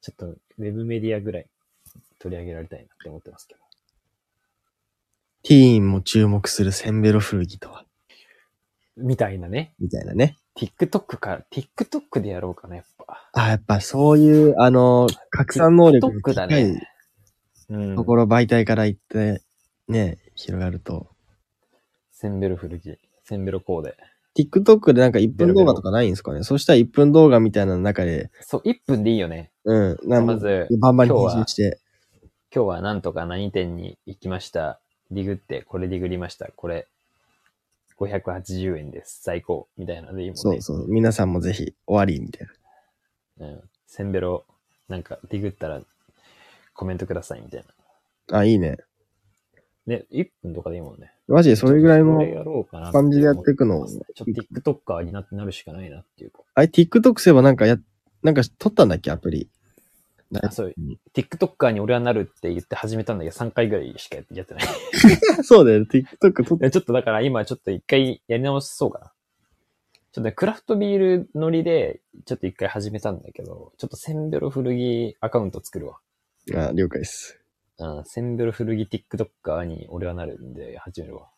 ちょっとウェブメディアぐらい取り上げられたいなって思ってますけど。ティーンも注目するセンベロ古着とは、みたいなね。みたいなね。TikTok か、TikTok でやろうかな、やっぱ。あ、やっぱそういう、あの、拡散能力が TikTok だ高いね。うんと。ころ媒体から行って、ね、広がると。センベロ古着。センベロコーデ。TikTok でなんか1分動画とかないんですかね？そしたら1分動画みたいなの中で、そう、1分でいいよね。うん、なんまず、バンバン編集して、今日はなんとか何店に行きました？ディグって、これディグりました。これ、580円です。最高。みたいなのでいいもんね。そうそう、皆さんもぜひ終わりみたいな。うん。センベロ、なんか、ディグったら、コメントください、みたいあ、いいね。な。で、1分とかでいいもんね。マジでそれぐらいの感じでやっていくのちょっと TikToker にななるしかないなっていうか。あれ、TikTok すればなんかや、なんか撮ったんだっけアプリ？あそう、TikToker に俺はなるって言って始めたんだけど、3回ぐらいしかやってない。そうだよ、TikTok 撮っでちょっとだから今ちょっと一回やり直しそうかな。ちょっとね、クラフトビール乗りで、ちょっと一回始めたんだけど、ちょっとセンベロ古着アカウント作るわ。あ、了解です。うん、センベロ古着 TikToker に俺はなるんで始めるわ。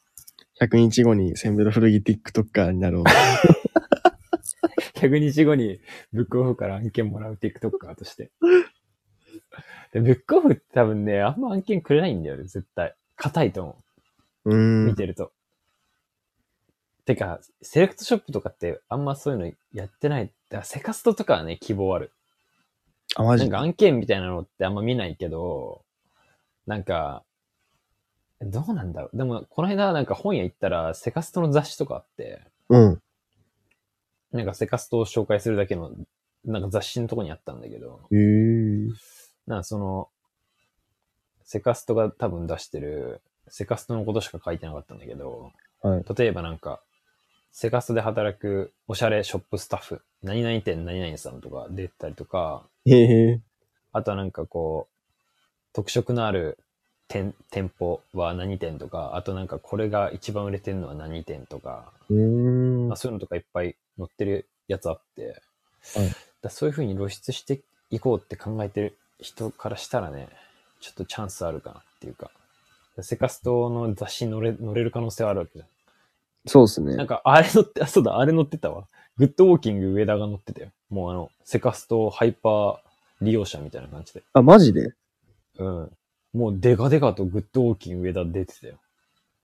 100日後にセンベロ古着 TikToker になろう。100日後にブックオフから案件もらう TikToker として。で、ブックオフって多分ね、あんま案件くれないんだよね、絶対。硬いと思うーう。見ん。てると。てか、セレクトショップとかってあんまそういうのやってない。だからセカストとかはね、希望ある。あ、マなんか案件みたいなのってあんま見ないけど、なんか、どうなんだろう。でも、この間なんか本屋行ったら、セカストの雑誌とかあって、うん。なんかセカストを紹介するだけの、なんか雑誌のとこにあったんだけど、へー。なんかその、セカストが多分出してる、セカストのことしか書いてなかったんだけど、はい。例えばなんか、セカストで働くおしゃれショップスタッフ、何々店何々さんとか出てたりとか、へえ。あとはなんかこう、特色のある店店舗は何店とか、あとなんかこれが一番売れてるのは何店とか、うーんまあ、。そういうのとかいっぱい載ってるやつあって、はいだそういう風に露出していこうって考えてる人からしたらね、ちょっとチャンスあるかなっていうか、セカストの雑誌に載れ載れる可能性はあるわけじゃん。そうっすねなん。か、あれ乗って、あ、そうだ、あれ乗ってたわ。グッドウォーキング上田が乗ってたよ。もうあの、セカストハイパー利用者みたいな感じで。あ、マジで？うん。もうデカデカとグッドウォーキング上田出てたよ。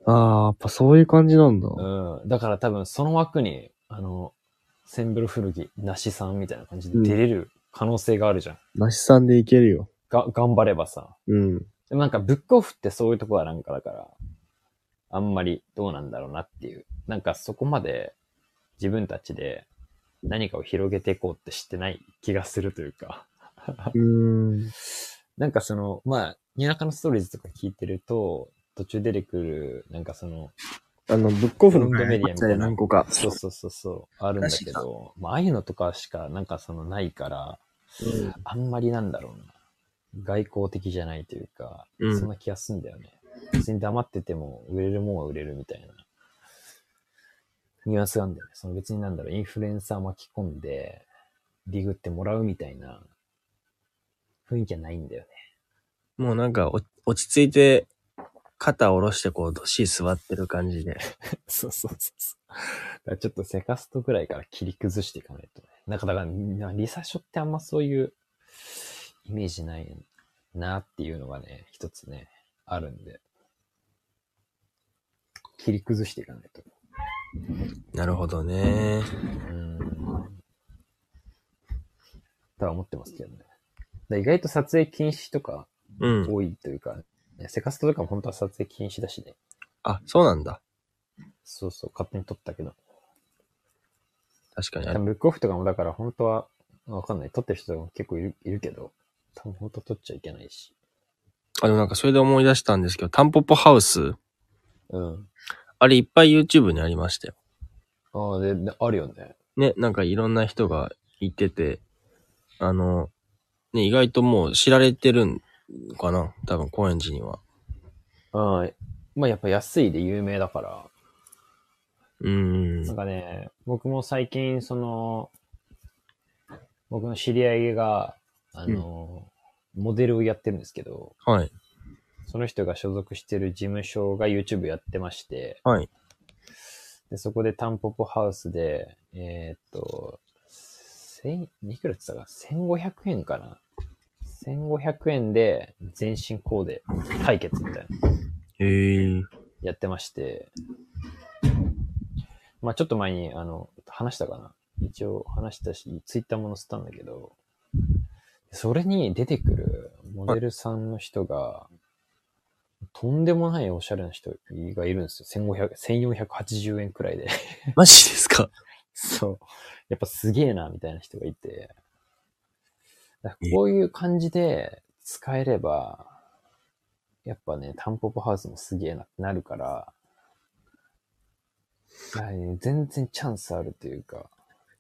ああ、やっぱそういう感じなんだ。うん。だから多分その枠に、あの、センブル古着、梨さんみたいな感じで出れる可能性があるじゃん。なしさんでいけるよ。が、頑張ればさ。うん。でもなんかブックオフってそういうとこはなんかだから、あんまりどうなんだろうなっていう。なんかそこまで自分たちで何かを広げていこうってしてない気がするというか。うーん。なんかその、まあ、ニナカのストーリーズとか聞いてると、途中出てくる、なんかその、あの、ブックオフのメディアみたいな何個か。そうそうそうそう、あるんだけど、まあ、ああいうのとかしかなんかそのないから、うんあんまりなんだろうな。外交的じゃないというか、うんそんな気がすんだよね。別に黙ってても売れるもんは売れるみたいな。ニュアンスがあるんだよね。その別になんだろう、インフルエンサー巻き込んで、ディグってもらうみたいな雰囲気はないんだよね。もうなんかお落ち着いて、肩を下ろしてこう、どっしり座ってる感じで。そうそうそうそう。だからちょっとセカストぐらいから切り崩していかないとね。なんかだから、なリサショってあんまそういうイメージないなっていうのがね、一つね、あるんで。切り崩していかないと。なるほどね。うん。とは思ってますけどね。意外と撮影禁止とかうん。多いというか、ねセカストとかも本当は撮影禁止だしね。あ、そうなんだ。そうそう、勝手に撮ったけど。確かにブックオフとかもだから本当は、わかんない。撮ってる人も結構いるいるけど、多分本当撮っちゃいけないし。あ、でもなんかそれで思い出したんですけど、タンポポハウス、うん。あれいっぱい YouTube にありましたよ。ああ、で、であるよね。ね、なんかいろんな人が言ってて、あの、ね、意外ともう知られてるんかな？多分高円寺には。ああ、まあやっぱ安いで有名だから。うーん。なんかね、僕も最近その、僕の知り合いが、あの、モデルをやってるんですけど、はい。その人が所属してる事務所が YouTube やってまして、はい。で、そこでタンポポハウスで、えーっと、千、いくらって言ったかな ?1500 円かな ?1500 円で全身コーデ対決みたいなへえ。やってまして、まあちょっと前に、あの、話したかな？一応話したし、ツイッターも載せたんだけど、それに出てくるモデルさんの人が、とんでもないおしゃれな人がいるんですよ。1500、1480円くらいで。マジですか？そう。やっぱすげえな、みたいな人がいて。こういう感じで使えれば、やっぱね、タンポポハウスもすげえなってなるから、いやね全然チャンスあるというか、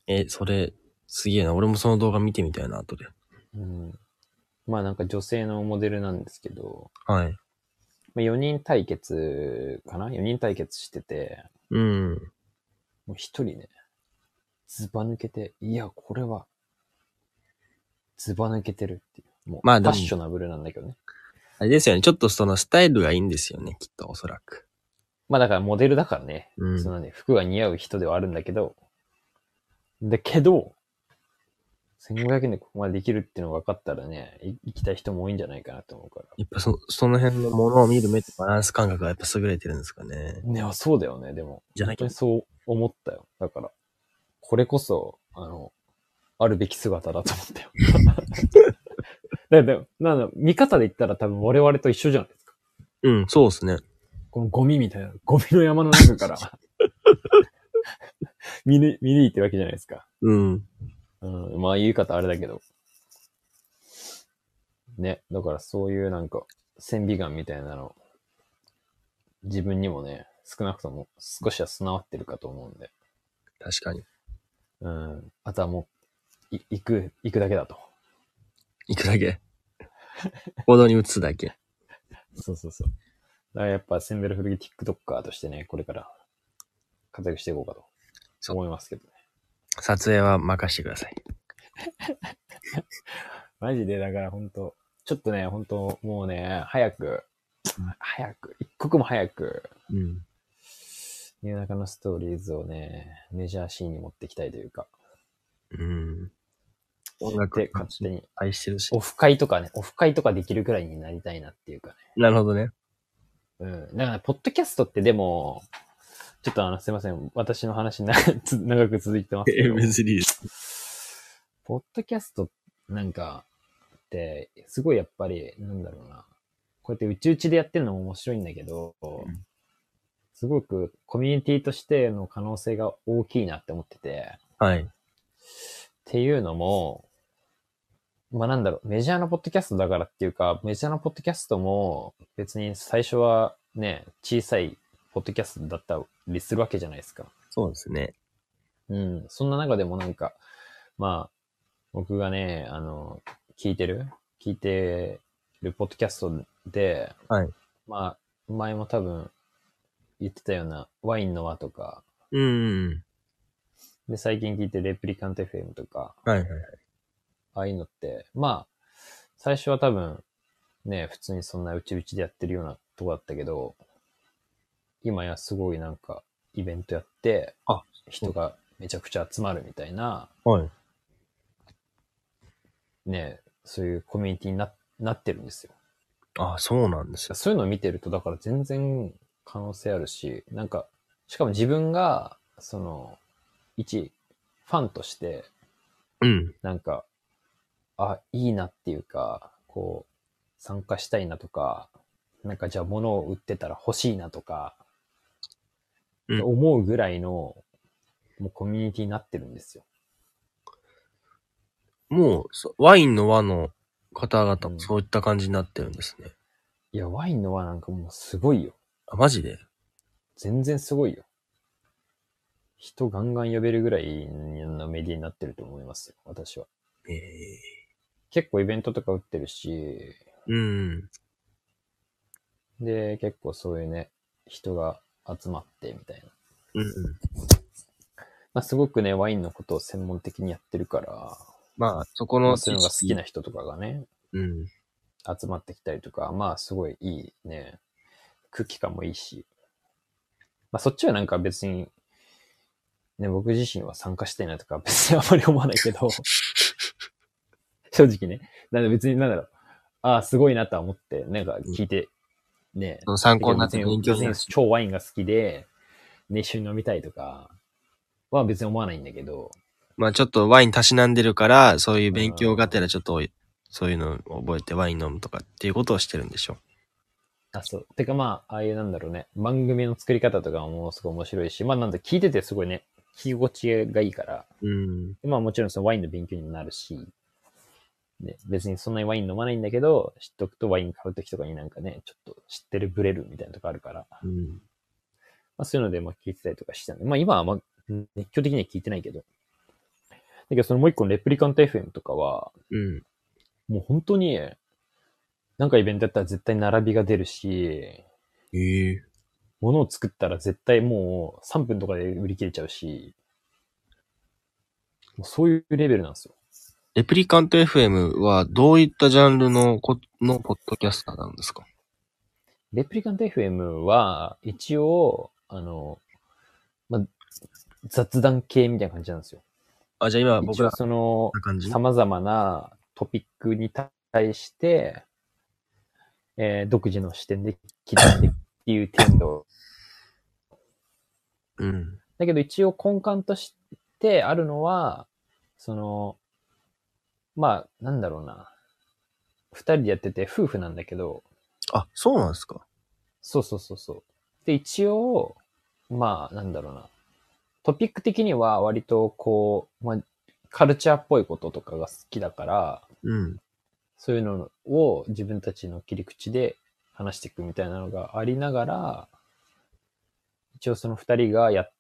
え、それ、すげえな。俺もその動画見てみたいな、後で。うん。まあなんか女性のモデルなんですけど、はい。まあ、4人対決かな ?4 人対決してて、うん。もう一人ね、ズバ抜けて、いや、これは、ズバ抜けてるっていう。もう、フまあでもァッショナブルなんだけどね。あれですよね。ちょっとそのスタイルがいいんですよね。きっと、おそらく。まあだからモデルだからね、うんそのね、服が似合う人ではあるんだけど、だけど、1500円でここまでできるっていうのが分かったらね、い行きたい人も多いんじゃないかなと思うから。やっぱそ、その辺のものを見る目とバランス感覚がやっぱ優れてるんですかね。ね、あそうだよね、でも。じゃなきゃそう思ったよ。だから、これこそ、あの、あるべき姿だと思ったよ。だから、なんだ、見方で言ったら多分我々と一緒じゃないですか。うん、そうですね。このゴミみたいな、ゴミの山の中から 見抜、見抜いてるわけじゃないですか。うん。うん、まあ言い方あれだけど。ね、だからそういうなんか、線美眼みたいなの、自分にもね、少なくとも少しは備わってるかと思うんで。確かに。うん。あとはもう、い行く、行くだけだと。いくだけ？行動に移すだけ？そうそうそう。だからやっぱセンベル古着 TikToker としてね、これから活躍していこうかと思いますけどね。撮影は任してください。マジで、だから本当ちょっとね、本当もうね、早く、早く、一刻も早く、うん。ニューナカのストーリーズをね、メジャーシーンに持っていきたいというか、うん。音楽で、勝手に、愛してるしオ。フ会とかね、オフ会とかできるくらいになりたいなっていうかね。なるほどね。うん。だから、ポッドキャストってでも、ちょっとあの、すいません。私の話なつ長く続いてますけど。にいい。ポッドキャストなんかって、すごいやっぱり、なんだろうな。こうやってうちうちでやってるのも面白いんだけど、んすごくコミュニティとしての可能性が大きいなって思ってて、はい。っていうのも、まあなんだろう、メジャーなポッドキャストだからっていうか、メジャーなポッドキャストも別に最初はね、小さいポッドキャストだったりするわけじゃないですか。そうですね。うん。そんな中でもなんか、まあ、僕がね、あの、聞いてる聞いてるポッドキャストで、はい。まあ、前も多分言ってたようなワインの輪とか、うん。で、最近聞いてるレプリカント FM とか、はいはいはい。ああいうのって、まあ、最初は多分、ね、普通にそんなうちうちでやってるようなとこだったけど、今やすごいなんか、イベントやって、あ人がめちゃくちゃ集まるみたいな、はい。ね、そういうコミュニティにななってるんですよ。あ、そうなんですよ。そういうのを見てると、だから全然可能性あるし、なんか、しかも自分が、その、一、ファンとして、うん。なんか、あ、いいなっていうか、こう、参加したいなとか、なんかじゃあ物を売ってたら欲しいなとか、うん思うぐらいの、もうコミュニティになってるんですよ。もう、そワインの輪の方々うんもそういった感じになってるんですね。いや、ワインの輪なんかもうすごいよ。あ、マジで？全然すごいよ。人ガンガン呼べるぐらいのメディアになってると思いますよ、私は。ええ結構イベントとか売ってるし、うん。で、結構そういうね、人が集まってみたいな。うんうん。まあ、すごくね、ワインのことを専門的にやってるから、まあ、そこのまあそういうのが好きな人とかがね、うん。集まってきたりとか、まあすごいいいね、空気感もいいし、まあそっちはなんか別に、ね、僕自身は参加したいなとか 別にあまり思わないけど、正直ね。なんで別になんだろう、ああ、すごいなとは思って、なんか聞いて、ね、その参考になって勉強に超ワインが好きで、ね、一緒に飲みたいとかは別に思わないんだけど、まあちょっとワインたしなんでるから、そういう勉強がてらちょっと、そういうのを覚えてワイン飲むとかっていうことをしてるんでしょあ、そう。てかまあ、ああいうなんだろうね、番組の作り方とかももうすごい面白いし、まあなんだ、聞いててすごいね、聞き心地がいいから、う。うん。でまあもちろんそのワインの勉強にもなるし、で別にそんなにワイン飲まないんだけど、知っとくとワイン買うときとかになんかね、ちょっと知ってるブレるみたいなとこあるから、うん。まあそういうのでまあ聞いてたりとかしてたんで、まあ今はまあ熱狂的には聞いてないけど、だけどそのもう一個のレプリカント FM とかは、うん。もう本当に、なんかイベントやったら絶対並びが出るし、ええ物を作ったら絶対もう3分とかで売り切れちゃうし、もうそういうレベルなんですよ。レプリカント FM はどういったジャンルのこのポッドキャスターなんですか？レプリカント FM は一応、あの、まあ、雑談系みたいな感じなんですよ。あ、じゃあ今僕ら一応そのこんな感じ？様々なトピックに対して、えー独自の視点で切りってっていう程度。うん。だけど一応根幹としてあるのは、その、まあ、なんだろうな。二人でやってて夫婦なんだけど、あ、そうなんですかそうそうそうそう。で、一応、まあ、なんだろうな。トピック的には割とこう、まあ、カルチャーっぽいこととかが好きだから、うん。そういうのを自分たちの切り口で話していくみたいなのがありながら、一応その二人がやっ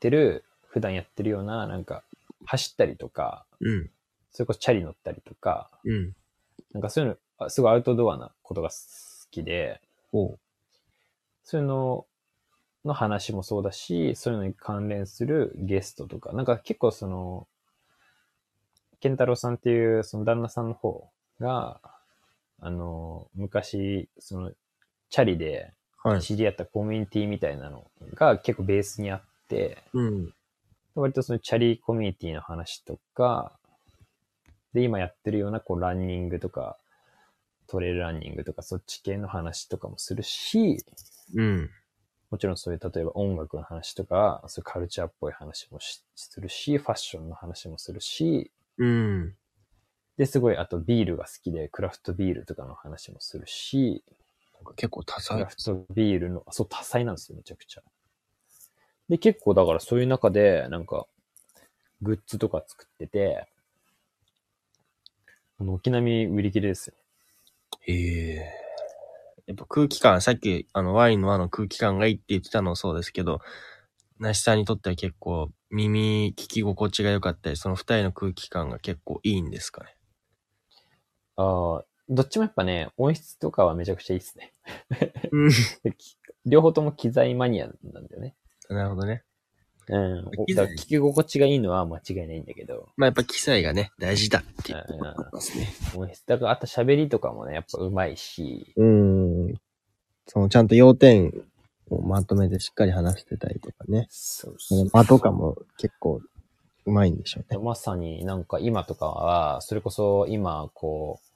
てる、普段やってるような、なんか、走ったりとか、うん。それこそチャリ乗ったりとか、うん。なんかそういうの、あすごいアウトドアなことが好きで、おそういうのの話もそうだし、そういうのに関連するゲストとか、なんか結構その、健太郎さんっていうその旦那さんの方が、あの、昔、その、チャリではい。知り合ったコミュニティみたいなのが結構ベースにあって、うん。割とそのチャリコミュニティの話とか、で、今やってるようなこうランニングとか、トレイルランニングとかそっち系の話とかもするし、うん。もちろんそういう例えば音楽の話とか、そういうカルチャーっぽい話もしするし、ファッションの話もするし、うん。で、すごいあとビールが好きで、クラフトビールとかの話もするし、なんか結構多ク彩ラ。フトビールの、そう、多彩なんですよ、めちゃくちゃ。で、結構だからそういう中で、なんか、グッズとか作ってて、軒並み売り切れですよ。へえ。やっぱ空気感、さっきあのワインのあの空気感がいいって言ってたのもそうですけど、なしさんにとっては結構耳聞き心地が良かったり、その二人の空気感が結構いいんですかね。ああ、どっちもやっぱね、音質とかはめちゃくちゃいいっすね。両方とも機材マニアなんだよね。なるほどね。うん。だ聞き心地がいいのは間違いないんだけど、まあやっぱ機材がね、大事だっていううんことですね。音質、だからあと喋りとかもね、やっぱ上手いし、うん。そのちゃんと要点をまとめてしっかり話してたりとかね。そうその間とかも結構うまいんでしょうね。まさになんか今とかは、それこそ今、こう、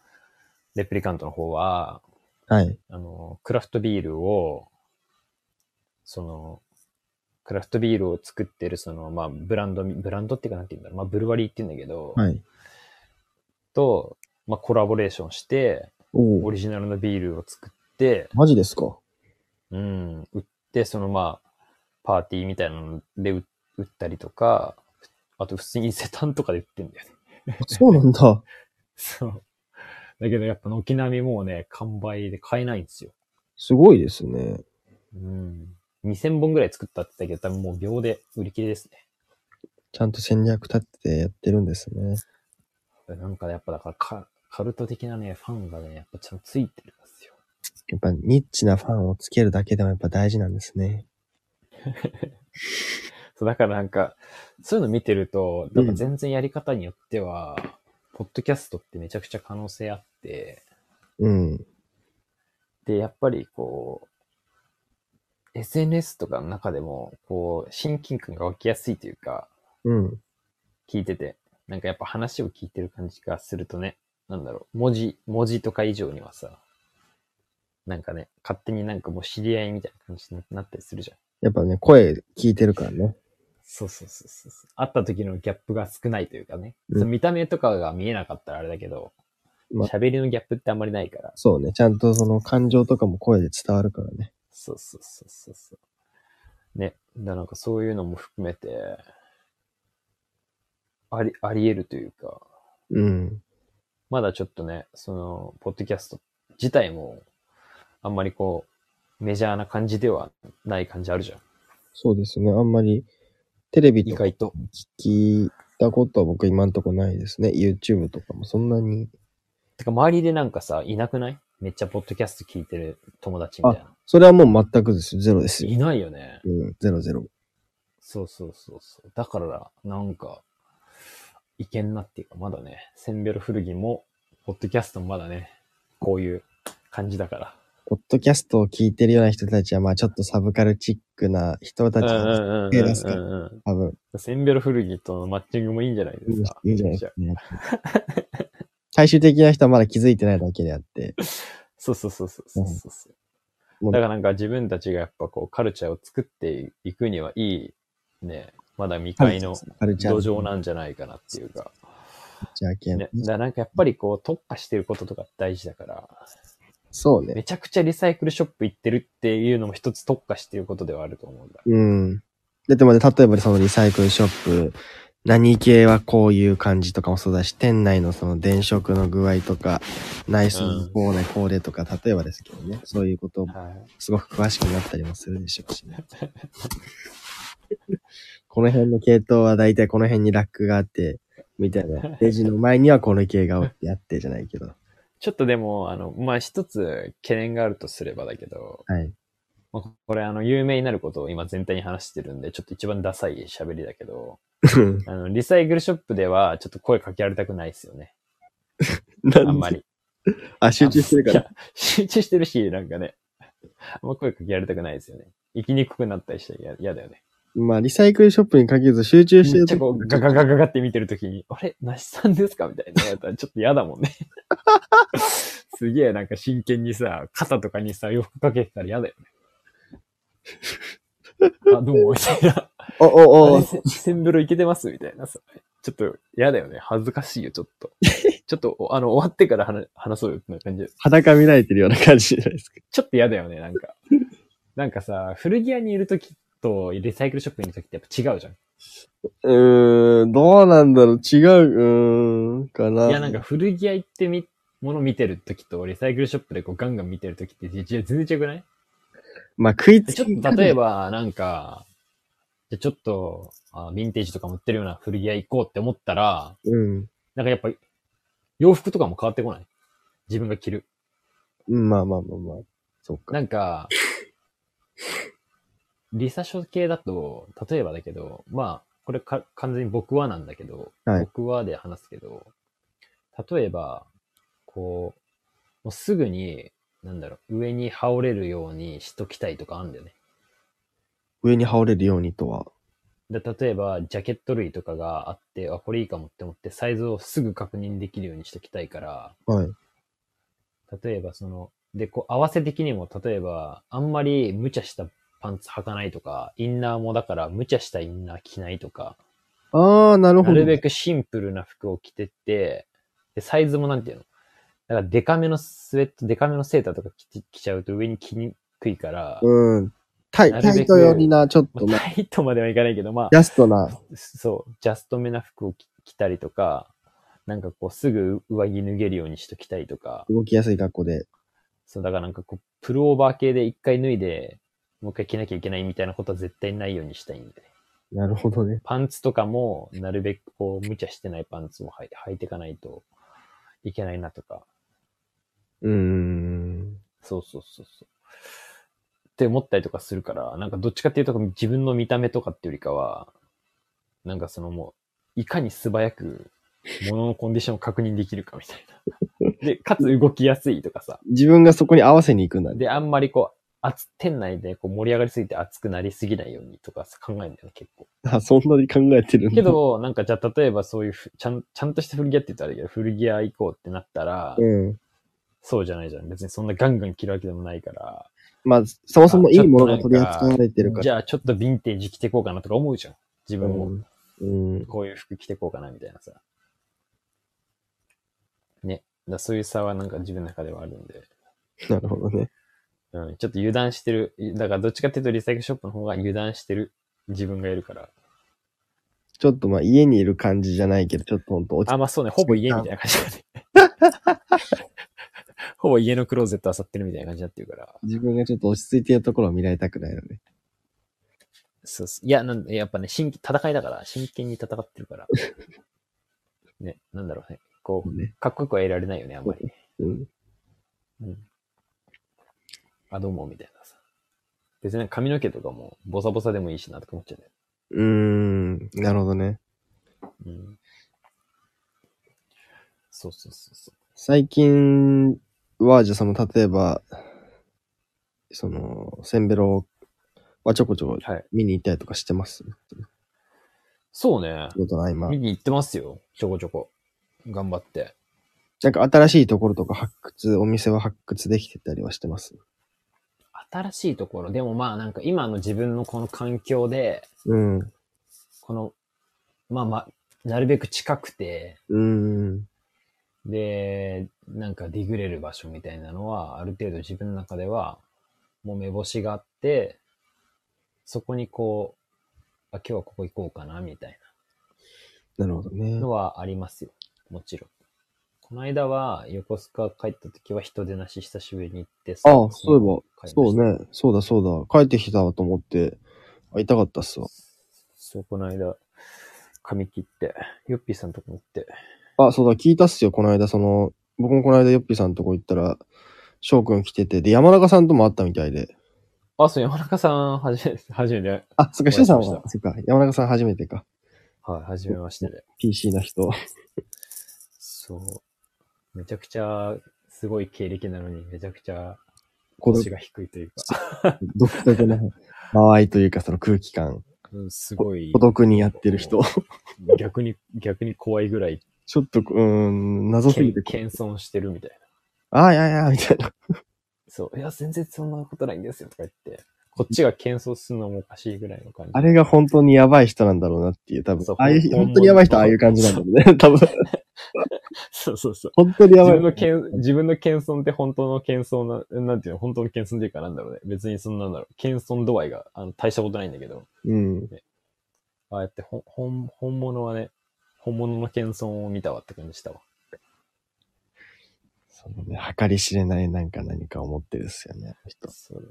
レプリカントの方は、はい。あの、クラフトビールを、その、クラフトビールを作ってる、その、まあ、ブランド、ブランドっていうかなんて言うんだろう、まあ、ブルワリーって言うんだけど、はい。と、まあ、コラボレーションして。オリジナルのビールを作って、マジですか？うん、売って、そのまあ、パーティーみたいなので売売ったりとか、あと普通に伊勢丹とかで売ってんだよね。そうなんだ。そう。だけどやっぱ軒並みもうね、完売で買えないんですよ。すごいですね。うん。2000本ぐらい作ったって言ったけど、多分もう秒で売り切れですね。ちゃんと戦略立ててやってるんですね。なんかやっぱだからカカルト的なね、ファンがね、やっぱちゃんとついてるんですよ。やっぱニッチなファンをつけるだけでもやっぱ大事なんですね。そう、だからなんか、そういうの見てると、なんか全然やり方によっては、ポッドキャストってめちゃくちゃ可能性あって、うん。で、やっぱりこう、SNS とかの中でも、こう、親近感が湧きやすいというか、うん。聞いてて、なんかやっぱ話を聞いてる感じがするとね、なんだろう、文字、文字とか以上にはさ、なんかね、勝手になんかもう知り合いみたいな感じになったりするじゃん。やっぱね、声聞いてるからね。そうそうそうそうそう。会った時のギャップが少ないというかね。うん見た目とかが見えなかったらあれだけど、まあ喋りのギャップってあんまりないから。そうね。ちゃんとその感情とかも声で伝わるからね。そうそうそうそうそう。ね。だなんかそういうのも含めて、あり、あり得るというか、うん。まだちょっとね、その、ポッドキャスト自体も、あんまりこう、メジャーな感じではない感じあるじゃん。そうですね。あんまりテレビとか。聞いたことは僕今んとこないですね。YouTube とかもそんなに。てか周りでなんかさ、いなくない？めっちゃポッドキャスト聞いてる友達みたいな。それはもう全くですよ。ゼロですよ。いないよね。うん。ゼロゼロ。そうそうそうそう。だから、なんか、いけんなっていうか、まだね、センベロ古着も、ポッドキャストもまだね、こういう感じだから。ポッドキャストを聞いてるような人たちは、まあちょっとサブカルチックな人たちうん出多分、うん。センベロ古着とのマッチングもいいんじゃないですか。いいんじゃないですかね。最終的な人はまだ気づいてないだけであって。そうそうそうそうそうそう。もうだからなんか自分たちがやっぱこうカルチャーを作っていくにはいい、ね、まだ未開の土壌なんじゃないかなっていうか。じゃあね、だなんかやっぱりこう特化してることとか大事だから、そうね。めちゃくちゃリサイクルショップ行ってるっていうのも一つ特化してることではあると思うんだ。うん。だってまで、例えばそのリサイクルショップ、何系はこういう感じとかもそうだし、店内のその電飾の具合とか、内装のこうね、こうでとか、例えばですけどね、そういうことをはい。すごく詳しくなったりもするでしょうしね。この辺の系統は大体この辺にラックがあって、みたいな。レジの前にはこの系があってじゃないけど。ちょっとでも、あの、まあ、一つ懸念があるとすればだけど、はい。まあ、これあの、有名になることを今全体に話してるんで、ちょっと一番ダサい喋りだけど、あの、リサイクルショップではちょっと声かけられたくないですよね。あんまり。あ、集中してるから。集中してるし、なんかね、あんま声かけられたくないですよね。生きにくくなったりして嫌嫌だよね。まあ、リサイクルショップに限らず集中してるとこう、ガガガガガって見てるときに、あれなしさんですかみたいなやったらちょっと嫌だもんね。すげえなんか真剣にさ、肩とかにさ、洋服かけてたら嫌だよね。あ、どうも、みたいな。お、お、おセンブロいけてますみたいなさ。ちょっと嫌だよね。恥ずかしいよ、ちょっと。ちょっと、おあの、終わってから話話そうよ、ってな感じで。裸見られてるような感じじゃないですか。ちょっと嫌だよね、なんか。なんかさ、古着屋にいるときとリサイクルショップにいるときってやっぱ違うじゃん。うーん、どうなんだろう違う、うーん、かな。いや、なんか古着屋行ってみ、もの見てるときとリサイクルショップでこうガンガン見てるときってじ全然違くない？まあ、食いつちょっと例えば、なんか、じゃあちょっとあ、ヴィンテージとかも売ってるような古着屋行こうって思ったら、うん。なんかやっぱ、洋服とかも変わってこない？自分が着る。うん、まあまあまあまあ。そっか。なんか、リサ書系だと、例えばだけど、まあ、これか完全に僕はなんだけど、はい僕はで話すけど、例えば、こう、もうすぐに、なんだろう、上に羽織れるようにしときたいとかあるんだよね。上に羽織れるようにとは。で例えば、ジャケット類とかがあって、あ、これいいかもって思って、サイズをすぐ確認できるようにしときたいから、はい。例えばその、で、こう合わせ的にも、例えば、あんまり無茶したパンツ履かないとか、インナーもだから無茶したインナー着ないとか、ああ、なるほど。なるべくシンプルな服を着てって、で、サイズもなんていうの？だからデカめのスウェット、デカめのセーターとか着て着ちゃうと上に着にくいから、うん。タイなるべくタイト寄りな、ちょっとな、まあタイトまではいかないけど、まあジ、ャストな。そう、ジャストめな服を着着たりとか、なんかこうすぐ上着脱げるようにしときたいとか、動きやすい格好で。そう、だからなんかこう、プルオーバー系で一回脱いで、もう一回着なきゃいけないみたいなことは絶対ないようにしたいんで、ね。なるほどね。パンツとかも、なるべくこう、無茶してないパンツも履い履いていかないといけないなとか。うーん。そうそうそうそう。って思ったりとかするから、なんかどっちかっていうと自分の見た目とかっていうよりかは、なんかそのもう、いかに素早く物のコンディションを確認できるかみたいな。で、かつ動きやすいとかさ。自分がそこに合わせに行くんだね。で、あんまりこう、熱、店内でこう盛り上がりすぎて熱くなりすぎないようにとかさ考えるんだよね、結構。あ、そんなに考えてるんだ。け、ど、なんかじゃあ例えばそういうふちゃん、ちゃんとした古着屋って言ったらあれだけど、古着屋行こうってなったら、うん。そうじゃないじゃん。別にそんなガンガン着るわけでもないから。まあ、そもそもいいものが取り扱われてるから。じゃあちょっとヴィンテージ着てこうかなとか思うじゃん。自分も。うん。うん。こういう服着てこうかなみたいなさ。ね。だそういう差はなんか自分の中ではあるんで。なるほどね。うん。ちょっと油断してる。だからどっちかっていうとリサイクルショップの方が油断してる自分がいるから。ちょっとまあ家にいる感じじゃないけど、ちょっとほんと落ちあ、まあそうね。ほぼ家みたいな感じだね。ほぼ家のクローゼット漁ってるみたいな感じになってるから。自分がちょっと落ち着いてるところを見られたくないので。そうっす。いや、なんやっぱね、真剣、戦いだから、真剣に戦ってるから。ね、なんだろうね。こう、ね。かっこよくは得られないよね、あんまり。うん。うん。あ、どうも、みたいなさ。別に髪の毛とかも、ボサボサでもいいしな、とか思っちゃうね。うーん。なるほどね。うん。そうそうそうそう。最近は、じゃあその、例えば、その、センベロはちょこちょこはい。見に行ったりとかしてます？そうね。仕事の合間見。に行ってますよ。ちょこちょこ。頑張って。なんか新しいところとか発掘、お店は発掘できてたりはしてます？新しいところ。でもまあなんか今の自分のこの環境で、うん。この、まあまあ、なるべく近くて、うーん。で、なんかディグれる場所みたいなのは、ある程度自分の中では、もう目星があって、そこにこう、あ、今日はここ行こうかな、みたいなるほどねな。のはありますよ。もちろん。この間は、横須賀帰った時は人手なし久しぶりに行ってああ、そういえば、そうね。そうだそうだ。帰ってきたと思って、会いたかったっすわ。そう、この間、髪切って、ヨッピーさんとこ行って、あ、そうだ、聞いたっすよ。この間、その、僕もこの間ヨッピーさんとこ行ったら、翔くん来てて、で、山中さんとも会ったみたいで。あ、そう、山中さん、はじめ、はじめて、あ、そっか、シュさんはそっか、山中さん初めてか。はい、はじめましてで。PC な人。そう。めちゃくちゃ、すごい経歴なのに、めちゃくちゃ、腰が低いというか、独特な間合いというか、その空気感。うん、すごい孤、独にやってる人。逆に、逆に怖いぐらい、ちょっと、うーん、謎すぎて。謙遜してるみたいな。ああ、いやいや、みたいな。そう、いや、全然そんなことないんですよ、とか言って、こっちが謙遜するのもおかしいぐらいの感じ。あれが本当にやばい人なんだろうなっていう、多分そう。ああいう、本当にやばい人はああいう感じなんだろうね。多分。そうそうそう。本当にやばい自分。の謙、自分の謙遜って本当の謙遜な、なんていうの、本当の謙遜っていうかなんだろうね。別にそんなんだろう。謙遜度合いが、あの、大したことないんだけど、うん。ああやってほん、本、本物はね、本物の謙遜を見たわって感じしたわ。そのね、計り知れないなんか何かを持ってるですよね、あの人。そうね。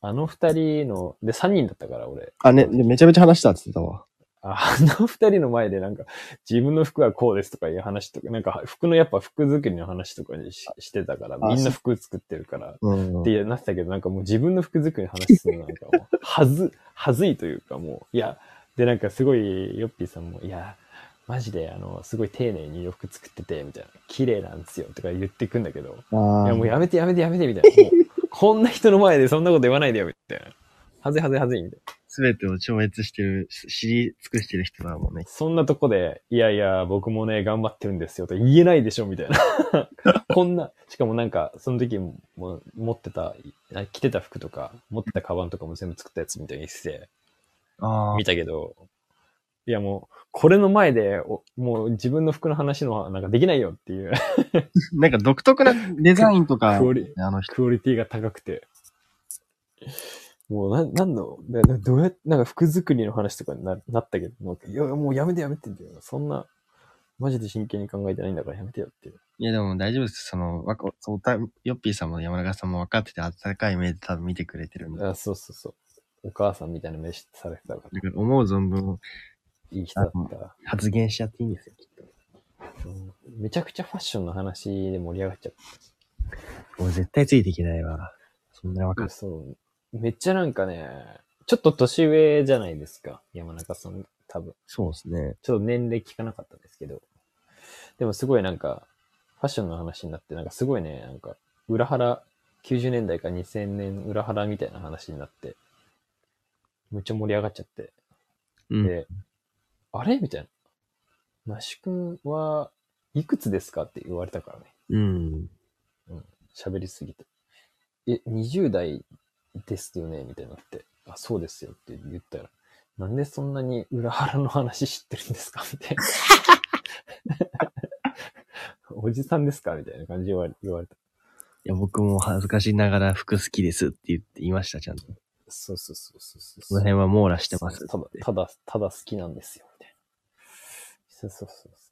あの二人の、で、三人だったから、俺。あ、ね、でめちゃめちゃ話したって言ってたわ。ああの二人の前でなんか、自分の服はこうですとかいう話とか、なんか服のやっぱ服作りの話とかにししてたから、あみんな服作ってるから、うん。ってなってたけど、なんかもう自分の服作りの話するのなんかもう、はず、はずいというかもう、いや、でなんかすごい、ヨッピーさんも、いや、マジであの、すごい丁寧に洋服作ってて、みたいな、綺麗なんですよ、とか言ってくんだけど、いやもうやめてやめてやめて、みたいな。こんな人の前でそんなこと言わないでよ、みたいな。はずいはずいはずい、みたいな。すべてを超越してる、知り尽くしてる人だもんね。そんなとこで、いやいや、僕もね、頑張ってるんですよ、と言えないでしょ、みたいな。こんな、しかもなんか、その時もも持ってた、あ着てた服とか、持ってたカバンとかも全部作ったやつみたいにして、あ見たけど、いやもう、これの前で、おもう自分の服の話のなんかできないよっていう、なんか独特なデザインとか、クオリあの人。クオリティが高くて。もう、な、なんの、どうやなんか服作りの話とかにななったけど、もういや、もうやめてやめてって。そんな、マジで真剣に考えてないんだからやめてよっていう。いやでも大丈夫です。その、わか、そうた、ヨッピーさんも山中さんも分かってて温かい目で多分見てくれてるんだ。あそうそうそう。お母さんみたいな目しされてたから、だから思う存分いい人だった。発言しちゃっていいんですよ、きっうんめちゃくちゃファッションの話で盛り上がっちゃっと。もう絶対ついていけないわ。そんなに分かた。る。そう。めっちゃなんかね、ちょっと年上じゃないですか。山中さん、多分。そうですね。ちょっと年齢聞かなかったんですけど。でもすごいなんか、ファッションの話になって、なんかすごいね、なんか、裏腹、90年代か2000年裏腹みたいな話になって、むっちゃ盛り上がっちゃって、うん。で、あれ？みたいな。那須くんはいくつですかって言われたからね。うん。喋りすぎて。え、20代ですよね？みたいになって。あ、そうですよって言ったら、なんでそんなに裏腹の話知ってるんですか？みたいな。おじさんですか？みたいな感じで言われ言われた。いや、僕も恥ずかしながら服好きですって言って言いました、ちゃんと。そうそうそうそうそう。その辺は網羅してますただただ、ただ好きなんですよ。そうそうそう。